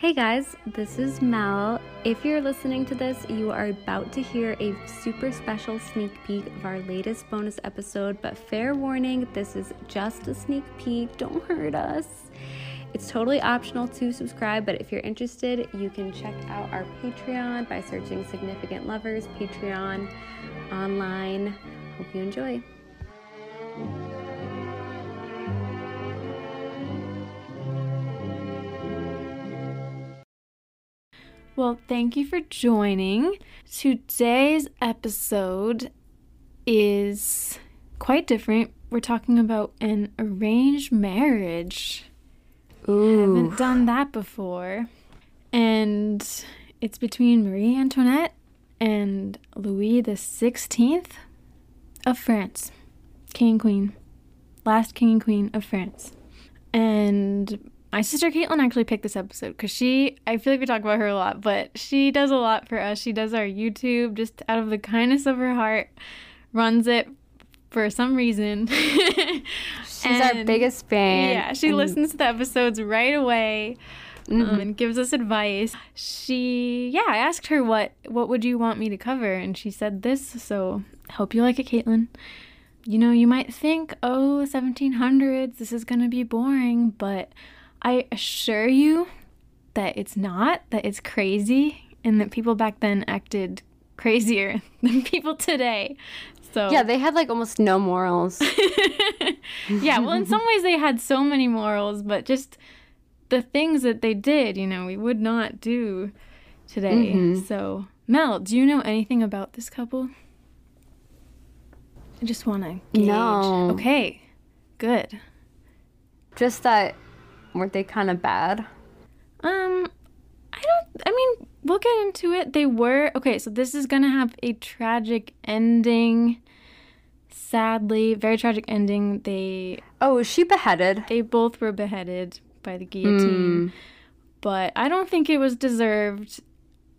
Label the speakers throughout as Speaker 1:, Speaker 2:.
Speaker 1: Hey guys, this is Mel. If you're listening to this, you are about to hear a super special sneak peek of our latest bonus episode, but fair warning, this is just a sneak peek. Don't hurt us. It's totally optional to subscribe, but if you're interested, you can check out our Patreon by searching Significant Lovers Patreon online. Hope you enjoy.
Speaker 2: Well, thank you for joining. Today's episode is quite different. We're talking about an arranged marriage.
Speaker 1: Ooh.
Speaker 2: Haven't done that before. And it's between Marie Antoinette and Louis the 16th of France. King and Queen. Last King and Queen of France. And my sister Caitlin actually picked this episode because she, I feel like we talk about her a lot, but she does a lot for us. She does our YouTube just out of the kindness of her heart, runs it for some reason.
Speaker 1: She's our biggest fan.
Speaker 2: Yeah, she
Speaker 1: and-
Speaker 2: listens to the episodes right away. Um,
Speaker 1: Mhm.
Speaker 2: and gives us advice. She, yeah, I asked her what what would you want me to cover, and she said this. So hope you like it, Caitlin. You know, you might think, oh, 1700s, this is gonna be boring, but I assure you that it's not. That it's crazy, and that people back then acted crazier than people today. So
Speaker 1: Yeah, they had like almost no morals.
Speaker 2: yeah, well, in some ways they had so many morals, but just the things that they did, you know, we would not do today.
Speaker 1: Mhm.
Speaker 2: So, Mel, do you know anything about this couple? I just want to gauge.
Speaker 1: No.
Speaker 2: Okay, good.
Speaker 1: Just that, weren't they kind of bad?
Speaker 2: Um, I don't. I mean, we'll get into it. They were okay. So this is gonna have a tragic ending. Sadly, very tragic ending. They
Speaker 1: Oh, she beheaded?
Speaker 2: they both were beheaded by the guillotine.
Speaker 1: Mm.
Speaker 2: but I don't think it was deserved.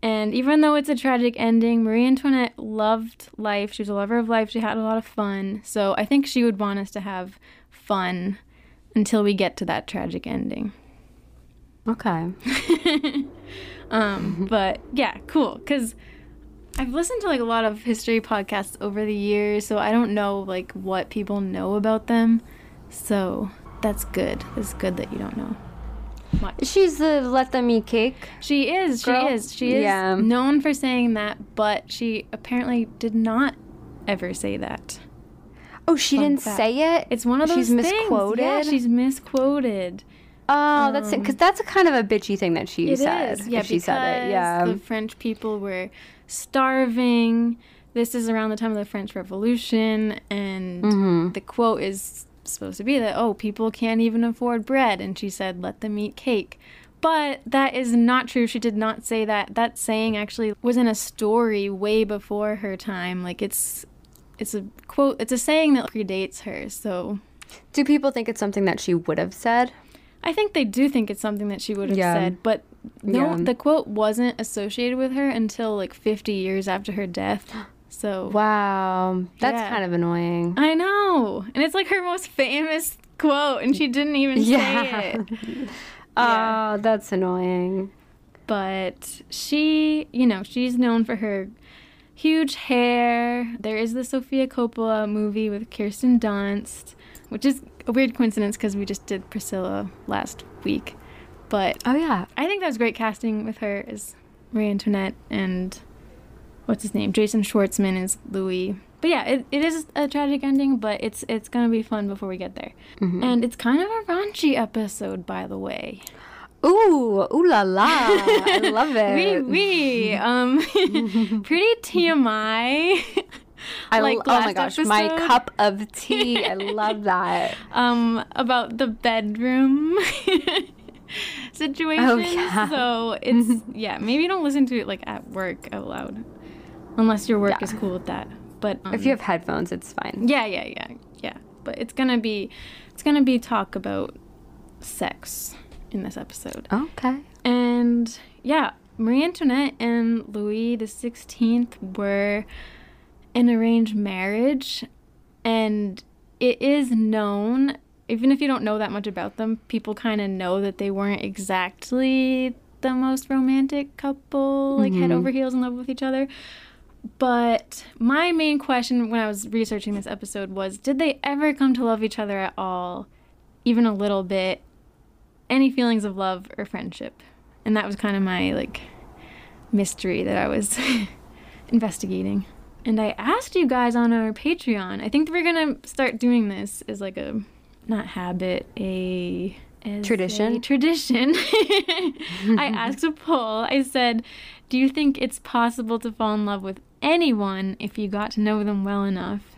Speaker 2: And even though it's a tragic ending, Marie Antoinette loved life. She was a lover of life. She had a lot of fun. So I think she would want us to have fun until we get to that tragic ending.
Speaker 1: Okay.
Speaker 2: um, but yeah, cool. Because I've listened to like a lot of history podcasts over the years, so I don't know like what people know about them. So that's good. It's good that you don't know.
Speaker 1: She's the let them eat cake.
Speaker 2: She is.
Speaker 1: Girl?
Speaker 2: She is. She is
Speaker 1: Yeah.
Speaker 2: known for saying that, but she apparently did not ever say that.
Speaker 1: Oh, she didn't
Speaker 2: fact.
Speaker 1: say it.
Speaker 2: It's one of those
Speaker 1: She's
Speaker 2: things.
Speaker 1: misquoted?
Speaker 2: Yeah, she's misquoted.
Speaker 1: Oh, that's it. Because that's a kind of a bitchy thing that she
Speaker 2: It is.
Speaker 1: said.
Speaker 2: Yeah,
Speaker 1: if she said it. Yeah.
Speaker 2: The French people were starving. This is around the time of the French Revolution, and
Speaker 1: Mhm.
Speaker 2: the quote is supposed to be that oh, people can't even afford bread, and she said, "Let them eat cake." But that is not true. She did not say that. That saying actually was in a story way before her time. Like it's, it's a quote. It's a saying that predates her. So
Speaker 1: Do people think it's something that she would have said?
Speaker 2: I think they do think it's something that she would have
Speaker 1: Yeah.
Speaker 2: said, but no,
Speaker 1: Yeah.
Speaker 2: the quote wasn't associated with her until like 50 years after her death. So
Speaker 1: Wow, that's
Speaker 2: Yeah.
Speaker 1: kind of annoying.
Speaker 2: I know, and it's like her most famous quote, and she didn't even
Speaker 1: Yeah.
Speaker 2: say it.
Speaker 1: Oh, that's annoying.
Speaker 2: But she, you know, she's known for her huge hair. There is the Sofia Coppola movie with Kirsten Dunst, which is a weird coincidence because we just did Priscilla last week. But
Speaker 1: Oh yeah.
Speaker 2: I think that was great casting with her as Marie Antoinette and what's his name? Jason Schwartzman is Louis. But yeah, it, it is a tragic ending, but it's it's gonna be fun before we get there.
Speaker 1: Mhm.
Speaker 2: And it's kind of a raunchy episode, by the way.
Speaker 1: Ooh, ooh la la. I love it.
Speaker 2: wee. Um, pretty TMI.
Speaker 1: I
Speaker 2: like
Speaker 1: l- oh my gosh, my cup of tea. I love that.
Speaker 2: um, about the bedroom situation.
Speaker 1: Oh, yeah.
Speaker 2: So it's yeah. Maybe don't listen to it like at work out loud, unless your work
Speaker 1: Yeah.
Speaker 2: is cool with that. But um,
Speaker 1: If you have headphones, it's fine.
Speaker 2: yeah, yeah, yeah, yeah. But it's gonna be, it's gonna be talk about sex in this episode.
Speaker 1: Okay.
Speaker 2: And yeah, Marie Antoinette and Louis the Sixteenth were an arranged marriage, and it is known. Even if you don't know that much about them, people kind of know that they weren't exactly the most romantic couple, like head
Speaker 1: Mhm.
Speaker 2: over heels in love with each other. But my main question when I was researching this episode was did they ever come to love each other at all, even a little bit? Any feelings of love or friendship? And that was kind of my like mystery that I was investigating. And I asked you guys on our Patreon. I think we're gonna start doing this as like a not habit, a
Speaker 1: Tradition?
Speaker 2: a tradition. I asked a poll. I said, "Do you think it's possible to fall in love with anyone if you got to know them well enough?"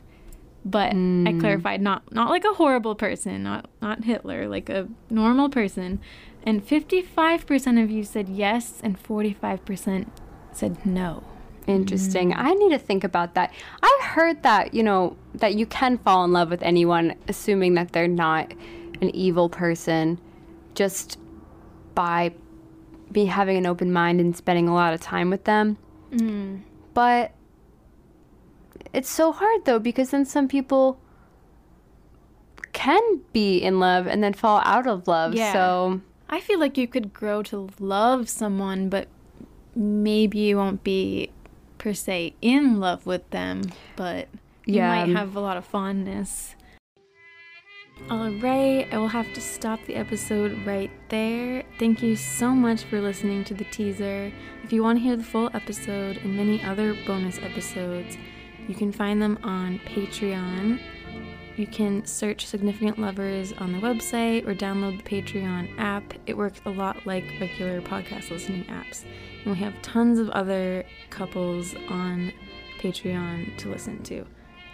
Speaker 2: But I
Speaker 1: Mm.
Speaker 2: clarified, not not like a horrible person, not not Hitler, like a normal person. And 55% of you said yes, and 45% said no.
Speaker 1: Interesting.
Speaker 2: Mm.
Speaker 1: I need to think about that. I heard that, you know, that you can fall in love with anyone assuming that they're not an evil person just by be having an open mind and spending a lot of time with them.
Speaker 2: Mm.
Speaker 1: But it's so hard though because then some people can be in love and then fall out of love.
Speaker 2: Yeah.
Speaker 1: So
Speaker 2: I feel like you could grow to love someone, but maybe you won't be per se in love with them, but you
Speaker 1: Yeah.
Speaker 2: might have a lot of fondness. All right, I will have to stop the episode right there. Thank you so much for listening to the teaser. If you want to hear the full episode and many other bonus episodes, you can find them on Patreon. You can search Significant Lovers on the website or download the Patreon app. It works a lot like regular podcast listening apps. And we have tons of other couples on Patreon to listen to.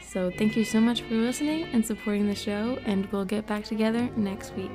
Speaker 2: So thank you so much for listening and supporting the show, and we'll get back together next week.